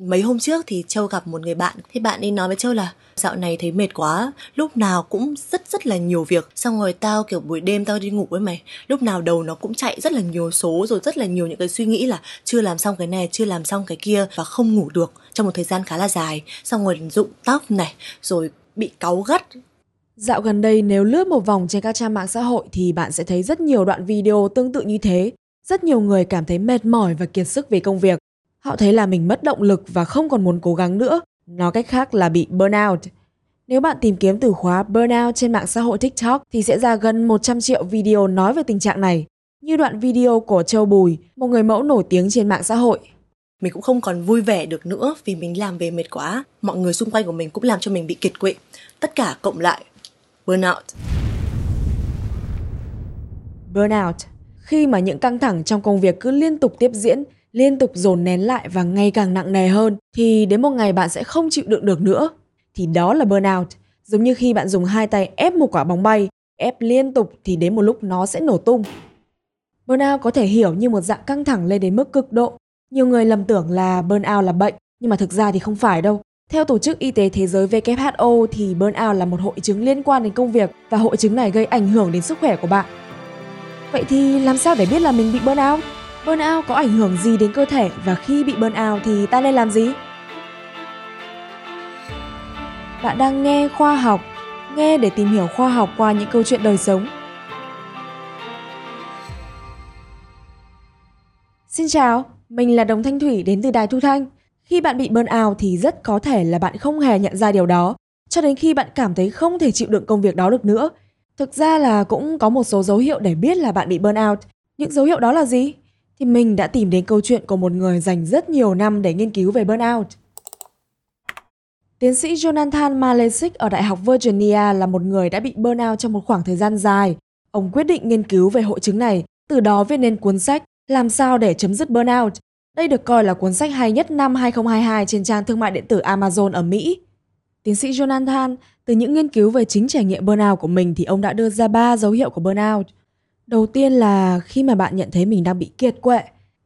Mấy hôm trước thì Châu gặp một người bạn Thì bạn ấy nói với Châu là Dạo này thấy mệt quá Lúc nào cũng rất rất là nhiều việc Xong rồi tao kiểu buổi đêm tao đi ngủ với mày Lúc nào đầu nó cũng chạy rất là nhiều số Rồi rất là nhiều những cái suy nghĩ là Chưa làm xong cái này, chưa làm xong cái kia Và không ngủ được trong một thời gian khá là dài Xong rồi rụng tóc này Rồi bị cáu gắt Dạo gần đây nếu lướt một vòng trên các trang mạng xã hội thì bạn sẽ thấy rất nhiều đoạn video tương tự như thế. Rất nhiều người cảm thấy mệt mỏi và kiệt sức vì công việc. Họ thấy là mình mất động lực và không còn muốn cố gắng nữa. Nói cách khác là bị burnout. Nếu bạn tìm kiếm từ khóa burnout trên mạng xã hội TikTok thì sẽ ra gần 100 triệu video nói về tình trạng này. Như đoạn video của Châu Bùi, một người mẫu nổi tiếng trên mạng xã hội. Mình cũng không còn vui vẻ được nữa vì mình làm về mệt quá. Mọi người xung quanh của mình cũng làm cho mình bị kiệt quệ. Tất cả cộng lại burnout. Burnout khi mà những căng thẳng trong công việc cứ liên tục tiếp diễn, liên tục dồn nén lại và ngày càng nặng nề hơn thì đến một ngày bạn sẽ không chịu đựng được nữa. Thì đó là burnout. Giống như khi bạn dùng hai tay ép một quả bóng bay, ép liên tục thì đến một lúc nó sẽ nổ tung. Burnout có thể hiểu như một dạng căng thẳng lên đến mức cực độ. Nhiều người lầm tưởng là burnout là bệnh, nhưng mà thực ra thì không phải đâu. Theo Tổ chức Y tế Thế giới WHO thì burnout là một hội chứng liên quan đến công việc và hội chứng này gây ảnh hưởng đến sức khỏe của bạn. Vậy thì làm sao để biết là mình bị burnout? Burnout có ảnh hưởng gì đến cơ thể và khi bị burnout thì ta nên làm gì? Bạn đang nghe khoa học, nghe để tìm hiểu khoa học qua những câu chuyện đời sống. Xin chào, mình là Đồng Thanh Thủy đến từ Đài Thu Thanh. Khi bạn bị burnout thì rất có thể là bạn không hề nhận ra điều đó, cho đến khi bạn cảm thấy không thể chịu đựng công việc đó được nữa. Thực ra là cũng có một số dấu hiệu để biết là bạn bị burnout. Những dấu hiệu đó là gì? Thì mình đã tìm đến câu chuyện của một người dành rất nhiều năm để nghiên cứu về burnout. Tiến sĩ Jonathan Malesic ở Đại học Virginia là một người đã bị burnout trong một khoảng thời gian dài. Ông quyết định nghiên cứu về hội chứng này, từ đó viết nên cuốn sách Làm sao để chấm dứt burnout đây được coi là cuốn sách hay nhất năm 2022 trên trang thương mại điện tử Amazon ở Mỹ. Tiến sĩ Jonathan, từ những nghiên cứu về chính trải nghiệm burnout của mình thì ông đã đưa ra 3 dấu hiệu của burnout. Đầu tiên là khi mà bạn nhận thấy mình đang bị kiệt quệ.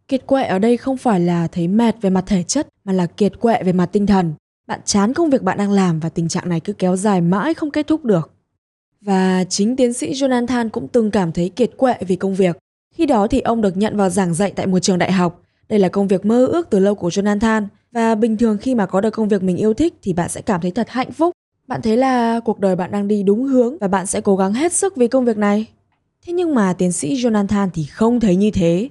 Kiệt quệ ở đây không phải là thấy mệt về mặt thể chất, mà là kiệt quệ về mặt tinh thần. Bạn chán công việc bạn đang làm và tình trạng này cứ kéo dài mãi không kết thúc được. Và chính tiến sĩ Jonathan cũng từng cảm thấy kiệt quệ vì công việc. Khi đó thì ông được nhận vào giảng dạy tại một trường đại học đây là công việc mơ ước từ lâu của Jonathan và bình thường khi mà có được công việc mình yêu thích thì bạn sẽ cảm thấy thật hạnh phúc. Bạn thấy là cuộc đời bạn đang đi đúng hướng và bạn sẽ cố gắng hết sức vì công việc này. Thế nhưng mà tiến sĩ Jonathan thì không thấy như thế.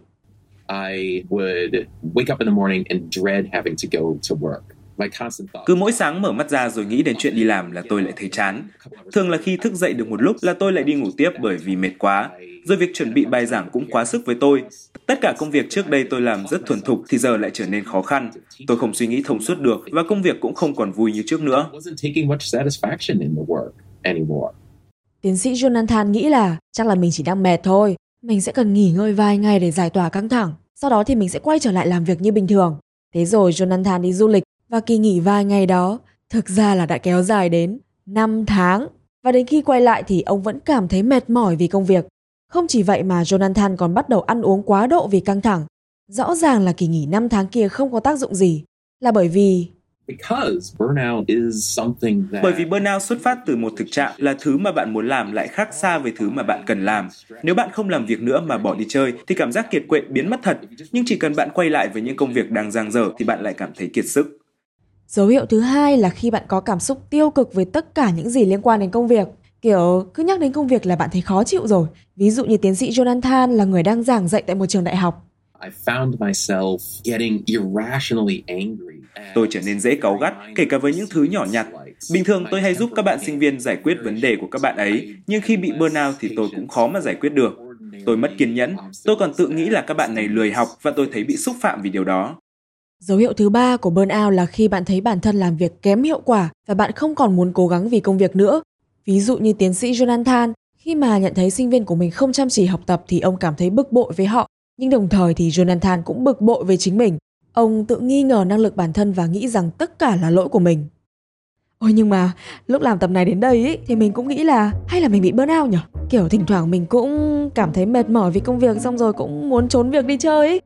I would wake up in the morning and dread having to go to work. Cứ mỗi sáng mở mắt ra rồi nghĩ đến chuyện đi làm là tôi lại thấy chán. Thường là khi thức dậy được một lúc là tôi lại đi ngủ tiếp bởi vì mệt quá. Rồi việc chuẩn bị bài giảng cũng quá sức với tôi. Tất cả công việc trước đây tôi làm rất thuần thục thì giờ lại trở nên khó khăn. Tôi không suy nghĩ thông suốt được và công việc cũng không còn vui như trước nữa. Tiến sĩ Jonathan nghĩ là chắc là mình chỉ đang mệt thôi. Mình sẽ cần nghỉ ngơi vài ngày để giải tỏa căng thẳng. Sau đó thì mình sẽ quay trở lại làm việc như bình thường. Thế rồi Jonathan đi du lịch và kỳ nghỉ vài ngày đó thực ra là đã kéo dài đến 5 tháng. Và đến khi quay lại thì ông vẫn cảm thấy mệt mỏi vì công việc. Không chỉ vậy mà Jonathan còn bắt đầu ăn uống quá độ vì căng thẳng. Rõ ràng là kỳ nghỉ 5 tháng kia không có tác dụng gì. Là bởi vì bởi vì burnout xuất phát từ một thực trạng là thứ mà bạn muốn làm lại khác xa với thứ mà bạn cần làm. Nếu bạn không làm việc nữa mà bỏ đi chơi thì cảm giác kiệt quệ biến mất thật, nhưng chỉ cần bạn quay lại với những công việc đang dang dở thì bạn lại cảm thấy kiệt sức. Dấu hiệu thứ hai là khi bạn có cảm xúc tiêu cực với tất cả những gì liên quan đến công việc. Kiểu cứ nhắc đến công việc là bạn thấy khó chịu rồi. Ví dụ như tiến sĩ Jonathan là người đang giảng dạy tại một trường đại học. Tôi trở nên dễ cáu gắt, kể cả với những thứ nhỏ nhặt. Bình thường tôi hay giúp các bạn sinh viên giải quyết vấn đề của các bạn ấy, nhưng khi bị burnout thì tôi cũng khó mà giải quyết được. Tôi mất kiên nhẫn, tôi còn tự nghĩ là các bạn này lười học và tôi thấy bị xúc phạm vì điều đó. Dấu hiệu thứ ba của burnout là khi bạn thấy bản thân làm việc kém hiệu quả và bạn không còn muốn cố gắng vì công việc nữa. Ví dụ như tiến sĩ Jonathan, khi mà nhận thấy sinh viên của mình không chăm chỉ học tập thì ông cảm thấy bực bội với họ. Nhưng đồng thời thì Jonathan cũng bực bội với chính mình. Ông tự nghi ngờ năng lực bản thân và nghĩ rằng tất cả là lỗi của mình. Ôi nhưng mà lúc làm tập này đến đây ý, thì mình cũng nghĩ là hay là mình bị burnout nhỉ? Kiểu thỉnh thoảng mình cũng cảm thấy mệt mỏi vì công việc xong rồi cũng muốn trốn việc đi chơi ý.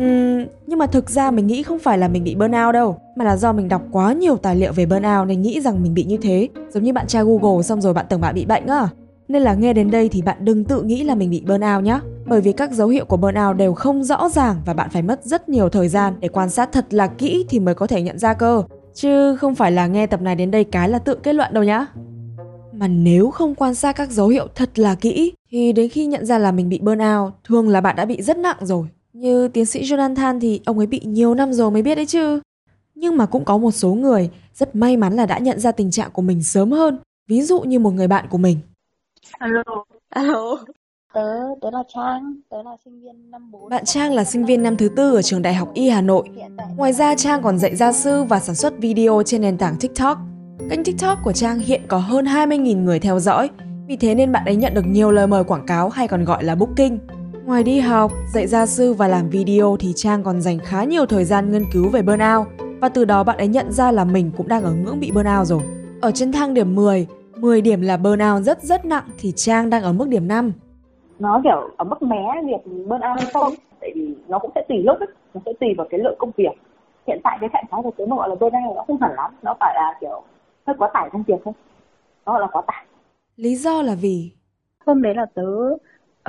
Uhm, nhưng mà thực ra mình nghĩ không phải là mình bị burnout đâu mà là do mình đọc quá nhiều tài liệu về burnout nên nghĩ rằng mình bị như thế, giống như bạn tra Google xong rồi bạn tưởng bạn bị bệnh á. Nên là nghe đến đây thì bạn đừng tự nghĩ là mình bị burnout nhé. Bởi vì các dấu hiệu của burnout đều không rõ ràng và bạn phải mất rất nhiều thời gian để quan sát thật là kỹ thì mới có thể nhận ra cơ. Chứ không phải là nghe tập này đến đây cái là tự kết luận đâu nhá. Mà nếu không quan sát các dấu hiệu thật là kỹ thì đến khi nhận ra là mình bị burnout, thường là bạn đã bị rất nặng rồi. Như tiến sĩ Jonathan thì ông ấy bị nhiều năm rồi mới biết đấy chứ. Nhưng mà cũng có một số người rất may mắn là đã nhận ra tình trạng của mình sớm hơn. Ví dụ như một người bạn của mình. Alo. Alo. Tớ, tớ là Trang, tớ là sinh viên năm 4. Bạn Trang là sinh viên năm thứ tư ở trường Đại học Y Hà Nội. Ngoài ra Trang còn dạy gia sư và sản xuất video trên nền tảng TikTok. Kênh TikTok của Trang hiện có hơn 20.000 người theo dõi, vì thế nên bạn ấy nhận được nhiều lời mời quảng cáo hay còn gọi là booking. Ngoài đi học, dạy gia sư và làm video thì Trang còn dành khá nhiều thời gian nghiên cứu về burnout và từ đó bạn ấy nhận ra là mình cũng đang ở ngưỡng bị burnout rồi. Ở trên thang điểm 10, 10 điểm là burnout rất rất nặng thì Trang đang ở mức điểm 5. Nó kiểu ở mức mé việc burnout hay không, tại vì nó cũng sẽ tùy lúc ấy, nó sẽ tùy vào cái lượng công việc. Hiện tại cái trạng thái của tớ mà gọi là burnout nó không hẳn lắm, nó phải là kiểu hơi quá tải công việc thôi. Nó gọi là quá tải. Lý do là vì hôm đấy là tớ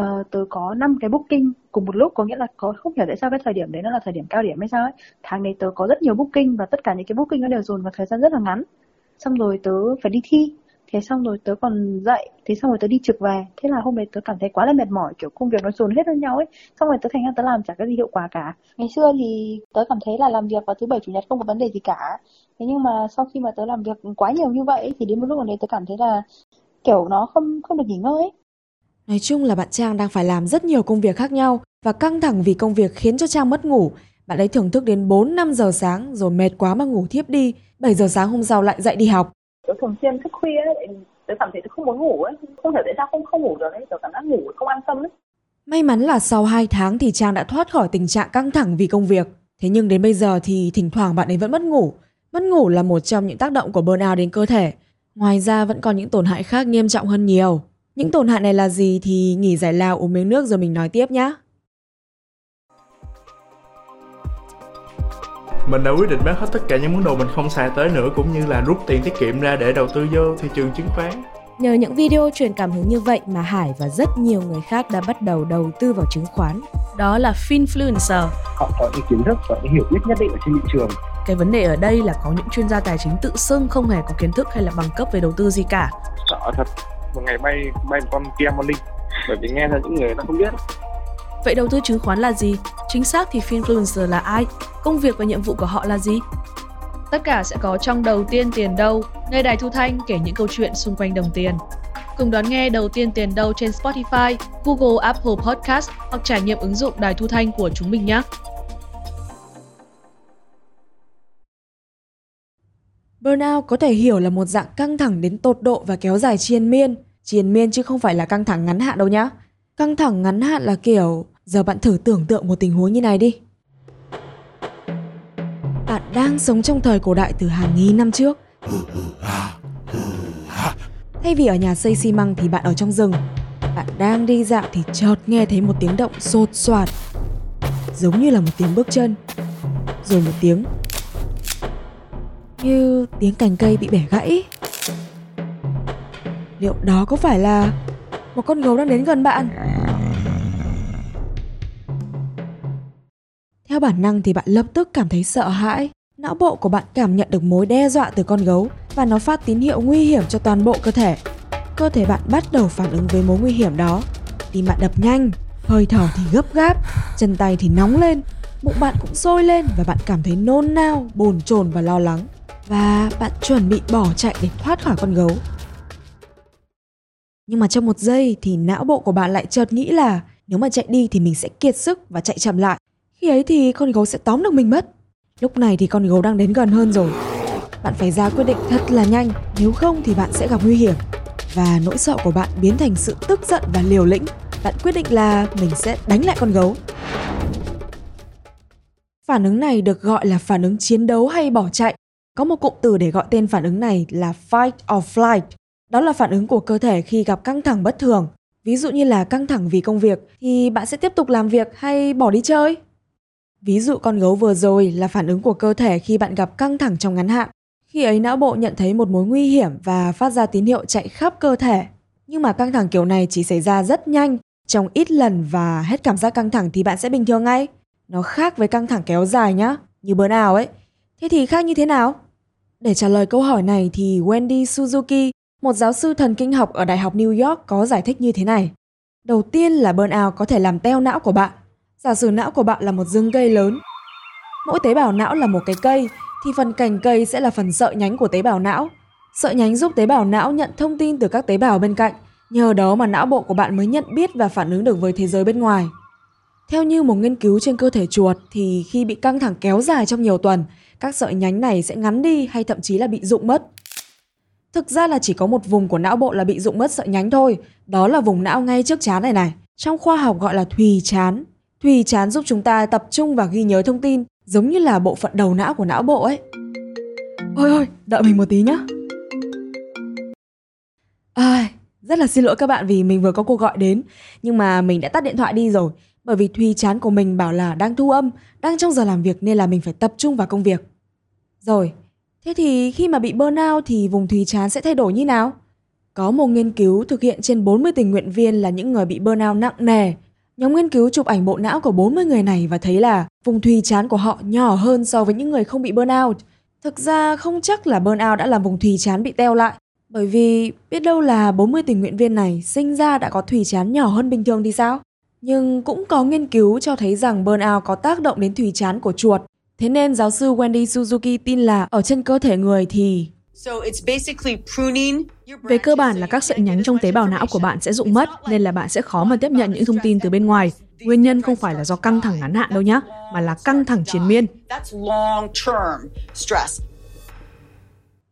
uh, tớ có 5 cái booking cùng một lúc có nghĩa là có không hiểu tại sao cái thời điểm đấy nó là thời điểm cao điểm hay sao ấy tháng đấy tớ có rất nhiều booking và tất cả những cái booking nó đều dồn vào thời gian rất là ngắn xong rồi tớ phải đi thi thế xong rồi tớ còn dậy thế xong rồi tớ đi trực về thế là hôm đấy tớ cảm thấy quá là mệt mỏi kiểu công việc nó dồn hết lên nhau ấy xong rồi tớ thành ra tớ làm chả cái gì hiệu quả cả ngày xưa thì tớ cảm thấy là làm việc vào thứ bảy chủ nhật không có vấn đề gì cả thế nhưng mà sau khi mà tớ làm việc quá nhiều như vậy thì đến một lúc nào đấy tớ cảm thấy là kiểu nó không không được nghỉ ngơi ấy Nói chung là bạn Trang đang phải làm rất nhiều công việc khác nhau và căng thẳng vì công việc khiến cho Trang mất ngủ. Bạn ấy thưởng thức đến 4-5 giờ sáng rồi mệt quá mà ngủ thiếp đi. 7 giờ sáng hôm sau lại dậy đi học. Tớ thường xuyên thức khuya ấy, tớ cảm thấy tớ không muốn ngủ ấy, không hiểu tại sao không không ngủ được ấy, tớ cảm giác ngủ không an tâm ấy. May mắn là sau 2 tháng thì Trang đã thoát khỏi tình trạng căng thẳng vì công việc. Thế nhưng đến bây giờ thì thỉnh thoảng bạn ấy vẫn mất ngủ. Mất ngủ là một trong những tác động của burnout đến cơ thể. Ngoài ra vẫn còn những tổn hại khác nghiêm trọng hơn nhiều. Những tổn hại này là gì thì nghỉ giải lao uống miếng nước rồi mình nói tiếp nhé. Mình đã quyết định bán hết tất cả những món đồ mình không xài tới nữa cũng như là rút tiền tiết kiệm ra để đầu tư vô thị trường chứng khoán. Nhờ những video truyền cảm hứng như vậy mà Hải và rất nhiều người khác đã bắt đầu đầu tư vào chứng khoán. Đó là Finfluencer. Họ có những kiến thức và những hiểu biết nhất định ở trên thị trường. Cái vấn đề ở đây là có những chuyên gia tài chính tự xưng không hề có kiến thức hay là bằng cấp về đầu tư gì cả. Sợ thật, một ngày bay bay một con Kia Morning bởi vì nghe ra những người nó không biết Vậy đầu tư chứng khoán là gì? Chính xác thì Finfluencer là ai? Công việc và nhiệm vụ của họ là gì? Tất cả sẽ có trong Đầu tiên tiền đâu, nơi Đài Thu Thanh kể những câu chuyện xung quanh đồng tiền. Cùng đón nghe Đầu tiên tiền đâu trên Spotify, Google, Apple Podcast hoặc trải nghiệm ứng dụng Đài Thu Thanh của chúng mình nhé. Burnout có thể hiểu là một dạng căng thẳng đến tột độ và kéo dài triền miên. Triền miên chứ không phải là căng thẳng ngắn hạn đâu nhá. Căng thẳng ngắn hạn là kiểu, giờ bạn thử tưởng tượng một tình huống như này đi. Bạn đang sống trong thời cổ đại từ hàng nghìn năm trước. Thay vì ở nhà xây xi măng thì bạn ở trong rừng. Bạn đang đi dạo thì chợt nghe thấy một tiếng động sột soạt. Giống như là một tiếng bước chân. Rồi một tiếng như tiếng cành cây bị bẻ gãy. Liệu đó có phải là một con gấu đang đến gần bạn? Theo bản năng thì bạn lập tức cảm thấy sợ hãi. Não bộ của bạn cảm nhận được mối đe dọa từ con gấu và nó phát tín hiệu nguy hiểm cho toàn bộ cơ thể. Cơ thể bạn bắt đầu phản ứng với mối nguy hiểm đó. Tim bạn đập nhanh, hơi thở thì gấp gáp, chân tay thì nóng lên, bụng bạn cũng sôi lên và bạn cảm thấy nôn nao, bồn chồn và lo lắng và bạn chuẩn bị bỏ chạy để thoát khỏi con gấu. Nhưng mà trong một giây thì não bộ của bạn lại chợt nghĩ là nếu mà chạy đi thì mình sẽ kiệt sức và chạy chậm lại. Khi ấy thì con gấu sẽ tóm được mình mất. Lúc này thì con gấu đang đến gần hơn rồi. Bạn phải ra quyết định thật là nhanh, nếu không thì bạn sẽ gặp nguy hiểm. Và nỗi sợ của bạn biến thành sự tức giận và liều lĩnh. Bạn quyết định là mình sẽ đánh lại con gấu. Phản ứng này được gọi là phản ứng chiến đấu hay bỏ chạy có một cụm từ để gọi tên phản ứng này là fight or flight. Đó là phản ứng của cơ thể khi gặp căng thẳng bất thường. Ví dụ như là căng thẳng vì công việc thì bạn sẽ tiếp tục làm việc hay bỏ đi chơi. Ví dụ con gấu vừa rồi là phản ứng của cơ thể khi bạn gặp căng thẳng trong ngắn hạn. Khi ấy não bộ nhận thấy một mối nguy hiểm và phát ra tín hiệu chạy khắp cơ thể. Nhưng mà căng thẳng kiểu này chỉ xảy ra rất nhanh, trong ít lần và hết cảm giác căng thẳng thì bạn sẽ bình thường ngay. Nó khác với căng thẳng kéo dài nhá, như burnout ấy. Thế thì khác như thế nào? Để trả lời câu hỏi này thì Wendy Suzuki, một giáo sư thần kinh học ở Đại học New York có giải thích như thế này. Đầu tiên là burnout có thể làm teo não của bạn. Giả sử não của bạn là một rừng cây lớn. Mỗi tế bào não là một cái cây, thì phần cành cây sẽ là phần sợi nhánh của tế bào não. Sợi nhánh giúp tế bào não nhận thông tin từ các tế bào bên cạnh, nhờ đó mà não bộ của bạn mới nhận biết và phản ứng được với thế giới bên ngoài. Theo như một nghiên cứu trên cơ thể chuột thì khi bị căng thẳng kéo dài trong nhiều tuần, các sợi nhánh này sẽ ngắn đi hay thậm chí là bị rụng mất. Thực ra là chỉ có một vùng của não bộ là bị rụng mất sợi nhánh thôi, đó là vùng não ngay trước chán này này. Trong khoa học gọi là thùy chán. Thùy chán giúp chúng ta tập trung và ghi nhớ thông tin, giống như là bộ phận đầu não của não bộ ấy. Ôi ôi, đợi mình một tí nhá. Ai, rất là xin lỗi các bạn vì mình vừa có cuộc gọi đến, nhưng mà mình đã tắt điện thoại đi rồi, bởi vì Thùy chán của mình bảo là đang thu âm, đang trong giờ làm việc nên là mình phải tập trung vào công việc. Rồi, thế thì khi mà bị burnout thì vùng Thùy chán sẽ thay đổi như nào? Có một nghiên cứu thực hiện trên 40 tình nguyện viên là những người bị burnout nặng nề. Nhóm nghiên cứu chụp ảnh bộ não của 40 người này và thấy là vùng thùy chán của họ nhỏ hơn so với những người không bị burnout. Thực ra không chắc là burnout đã làm vùng thùy chán bị teo lại, bởi vì biết đâu là 40 tình nguyện viên này sinh ra đã có thùy chán nhỏ hơn bình thường thì sao? Nhưng cũng có nghiên cứu cho thấy rằng burnout có tác động đến thùy chán của chuột. Thế nên giáo sư Wendy Suzuki tin là ở trên cơ thể người thì về cơ bản là các sợi nhánh trong tế bào não của bạn sẽ rụng mất nên là bạn sẽ khó mà tiếp nhận những thông tin từ bên ngoài. Nguyên nhân không phải là do căng thẳng ngắn hạn đâu nhé, mà là căng thẳng triền miên.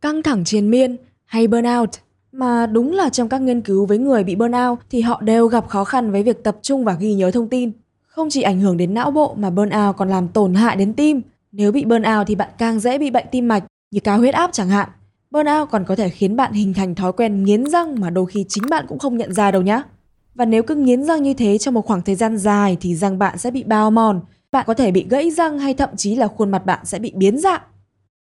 Căng thẳng triền miên hay burnout mà đúng là trong các nghiên cứu với người bị burnout thì họ đều gặp khó khăn với việc tập trung và ghi nhớ thông tin. Không chỉ ảnh hưởng đến não bộ mà burnout còn làm tổn hại đến tim. Nếu bị burnout thì bạn càng dễ bị bệnh tim mạch như cao huyết áp chẳng hạn. Burnout còn có thể khiến bạn hình thành thói quen nghiến răng mà đôi khi chính bạn cũng không nhận ra đâu nhá. Và nếu cứ nghiến răng như thế trong một khoảng thời gian dài thì răng bạn sẽ bị bao mòn, bạn có thể bị gãy răng hay thậm chí là khuôn mặt bạn sẽ bị biến dạng.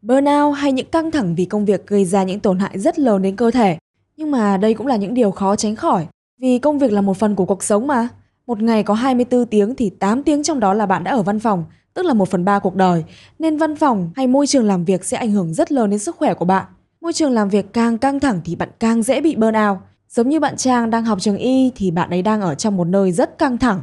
Burnout hay những căng thẳng vì công việc gây ra những tổn hại rất lớn đến cơ thể. Nhưng mà đây cũng là những điều khó tránh khỏi, vì công việc là một phần của cuộc sống mà. Một ngày có 24 tiếng thì 8 tiếng trong đó là bạn đã ở văn phòng, tức là 1 phần 3 cuộc đời. Nên văn phòng hay môi trường làm việc sẽ ảnh hưởng rất lớn đến sức khỏe của bạn. Môi trường làm việc càng căng thẳng thì bạn càng dễ bị burnout. Giống như bạn Trang đang học trường y thì bạn ấy đang ở trong một nơi rất căng thẳng.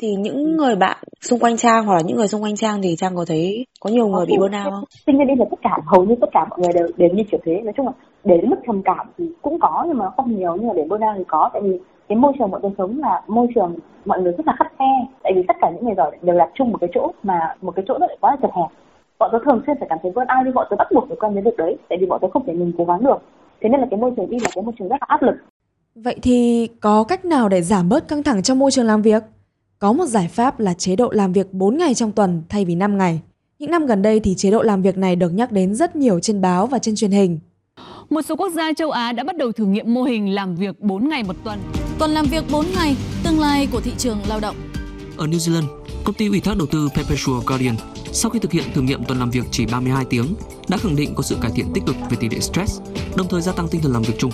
Thì những người bạn xung quanh Trang hoặc là những người xung quanh Trang thì Trang có thấy có nhiều người bị burnout không? Tuy nhiên đi là tất cả hầu như tất cả mọi người đều đều như kiểu thế. Nói chung là đến mức trầm cảm thì cũng có nhưng mà không nhiều nhưng mà để burnout thì có tại vì cái môi trường mọi người sống là môi trường mọi người rất là khắt khe tại vì tất cả những người giỏi đều đặt chung một cái chỗ mà một cái chỗ nó lại quá là chật hẹp bọn tôi thường xuyên phải cảm thấy vươn ai nhưng bọn tôi bắt buộc phải quen với việc đấy tại vì bọn tôi không thể mình cố gắng được thế nên là cái môi trường đi là cái môi trường rất là áp lực Vậy thì có cách nào để giảm bớt căng thẳng trong môi trường làm việc? Có một giải pháp là chế độ làm việc 4 ngày trong tuần thay vì 5 ngày. Những năm gần đây thì chế độ làm việc này được nhắc đến rất nhiều trên báo và trên truyền hình. Một số quốc gia châu Á đã bắt đầu thử nghiệm mô hình làm việc 4 ngày một tuần. Tuần làm việc 4 ngày, tương lai của thị trường lao động. Ở New Zealand, công ty ủy thác đầu tư Perpetual Guardian sau khi thực hiện thử nghiệm tuần làm việc chỉ 32 tiếng đã khẳng định có sự cải thiện tích cực về tỷ lệ stress, đồng thời gia tăng tinh thần làm việc chung.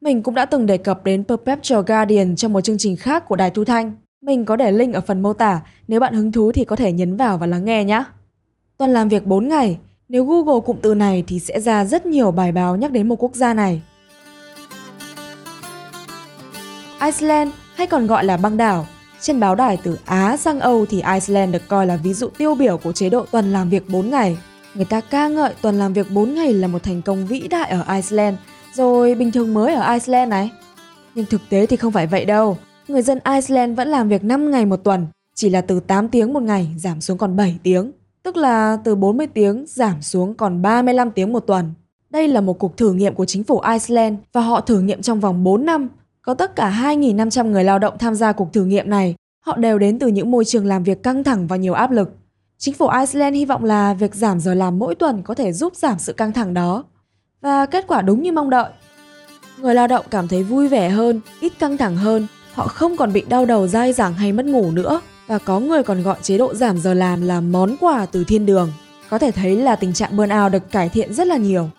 Mình cũng đã từng đề cập đến Perpetual Guardian trong một chương trình khác của Đài Thu Thanh. Mình có để link ở phần mô tả, nếu bạn hứng thú thì có thể nhấn vào và lắng nghe nhé. Tuần làm việc 4 ngày, nếu Google cụm từ này thì sẽ ra rất nhiều bài báo nhắc đến một quốc gia này. Iceland hay còn gọi là băng đảo, trên báo đài từ Á sang Âu thì Iceland được coi là ví dụ tiêu biểu của chế độ tuần làm việc 4 ngày. Người ta ca ngợi tuần làm việc 4 ngày là một thành công vĩ đại ở Iceland, rồi bình thường mới ở Iceland này. Nhưng thực tế thì không phải vậy đâu. Người dân Iceland vẫn làm việc 5 ngày một tuần, chỉ là từ 8 tiếng một ngày giảm xuống còn 7 tiếng, tức là từ 40 tiếng giảm xuống còn 35 tiếng một tuần. Đây là một cuộc thử nghiệm của chính phủ Iceland và họ thử nghiệm trong vòng 4 năm có tất cả 2.500 người lao động tham gia cuộc thử nghiệm này. Họ đều đến từ những môi trường làm việc căng thẳng và nhiều áp lực. Chính phủ Iceland hy vọng là việc giảm giờ làm mỗi tuần có thể giúp giảm sự căng thẳng đó. Và kết quả đúng như mong đợi. Người lao động cảm thấy vui vẻ hơn, ít căng thẳng hơn, họ không còn bị đau đầu dai dẳng hay mất ngủ nữa. và có người còn gọi chế độ giảm giờ làm là món quà từ thiên đường. Có thể thấy là tình trạng burnout được cải thiện rất là nhiều.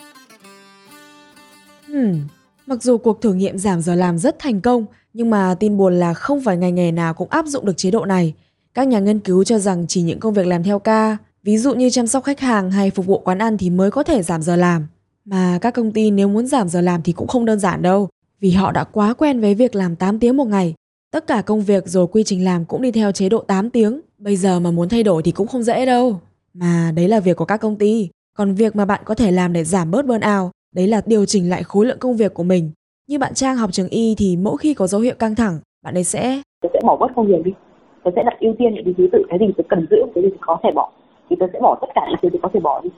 Hmm, mặc dù cuộc thử nghiệm giảm giờ làm rất thành công, nhưng mà tin buồn là không phải ngành nghề nào cũng áp dụng được chế độ này. Các nhà nghiên cứu cho rằng chỉ những công việc làm theo ca, ví dụ như chăm sóc khách hàng hay phục vụ quán ăn thì mới có thể giảm giờ làm. Mà các công ty nếu muốn giảm giờ làm thì cũng không đơn giản đâu, vì họ đã quá quen với việc làm 8 tiếng một ngày. Tất cả công việc rồi quy trình làm cũng đi theo chế độ 8 tiếng. Bây giờ mà muốn thay đổi thì cũng không dễ đâu. Mà đấy là việc của các công ty. Còn việc mà bạn có thể làm để giảm bớt burnout, đấy là điều chỉnh lại khối lượng công việc của mình. Như bạn Trang học trường y thì mỗi khi có dấu hiệu căng thẳng, bạn ấy sẽ... Tôi sẽ bỏ bớt công việc đi. Tôi sẽ đặt ưu tiên những thứ tự, cái gì tôi cần giữ, cái gì có thể bỏ. Thì tôi sẽ bỏ tất cả những thứ tôi có thể bỏ đi.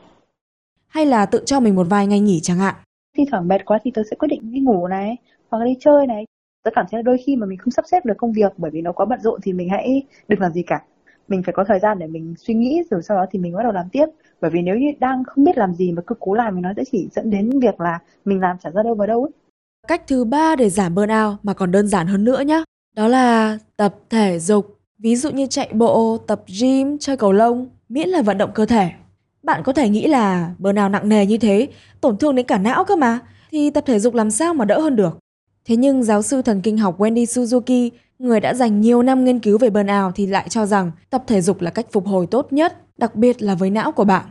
Hay là tự cho mình một vài ngày nghỉ chẳng hạn. Thi thoảng mệt quá thì tôi sẽ quyết định đi ngủ này, hoặc là đi chơi này. Tôi cảm thấy là đôi khi mà mình không sắp xếp được công việc bởi vì nó quá bận rộn thì mình hãy đừng làm gì cả mình phải có thời gian để mình suy nghĩ rồi sau đó thì mình bắt đầu làm tiếp bởi vì nếu như đang không biết làm gì mà cứ cố làm thì nó sẽ chỉ dẫn đến việc là mình làm chẳng ra đâu vào đâu ấy. Cách thứ ba để giảm burnout mà còn đơn giản hơn nữa nhé, đó là tập thể dục. Ví dụ như chạy bộ, tập gym, chơi cầu lông, miễn là vận động cơ thể. Bạn có thể nghĩ là burnout nặng nề như thế, tổn thương đến cả não cơ mà, thì tập thể dục làm sao mà đỡ hơn được. Thế nhưng giáo sư thần kinh học Wendy Suzuki người đã dành nhiều năm nghiên cứu về burnout thì lại cho rằng tập thể dục là cách phục hồi tốt nhất, đặc biệt là với não của bạn.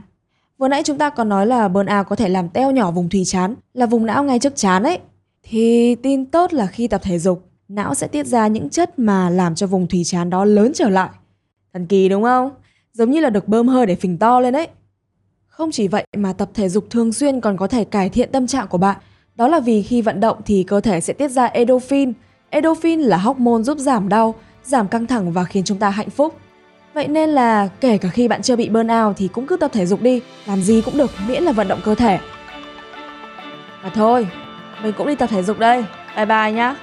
Vừa nãy chúng ta còn nói là burnout có thể làm teo nhỏ vùng thùy chán, là vùng não ngay trước chán ấy. Thì tin tốt là khi tập thể dục, não sẽ tiết ra những chất mà làm cho vùng thùy chán đó lớn trở lại. Thần kỳ đúng không? Giống như là được bơm hơi để phình to lên ấy. Không chỉ vậy mà tập thể dục thường xuyên còn có thể cải thiện tâm trạng của bạn. Đó là vì khi vận động thì cơ thể sẽ tiết ra endorphin, Endorphin là hormone giúp giảm đau, giảm căng thẳng và khiến chúng ta hạnh phúc. Vậy nên là kể cả khi bạn chưa bị burnout thì cũng cứ tập thể dục đi, làm gì cũng được miễn là vận động cơ thể. Mà thôi, mình cũng đi tập thể dục đây. Bye bye nhá.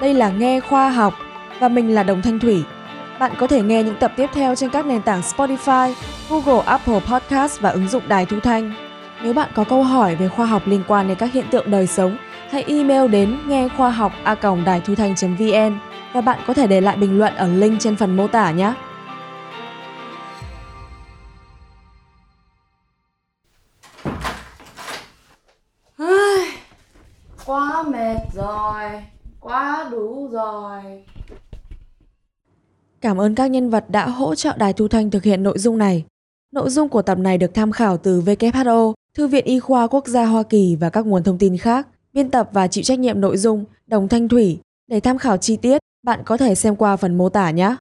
Đây là Nghe Khoa học và mình là Đồng Thanh Thủy. Bạn có thể nghe những tập tiếp theo trên các nền tảng Spotify, Google, Apple Podcast và ứng dụng Đài Thu Thanh. Nếu bạn có câu hỏi về khoa học liên quan đến các hiện tượng đời sống hãy email đến nghe khoa học a đài thu thanh vn và bạn có thể để lại bình luận ở link trên phần mô tả nhé. quá mệt rồi, quá đủ rồi. Cảm ơn các nhân vật đã hỗ trợ Đài Thu Thanh thực hiện nội dung này. Nội dung của tập này được tham khảo từ WHO, Thư viện Y khoa Quốc gia Hoa Kỳ và các nguồn thông tin khác. Biên tập và chịu trách nhiệm nội dung Đồng Thanh Thủy. Để tham khảo chi tiết, bạn có thể xem qua phần mô tả nhé.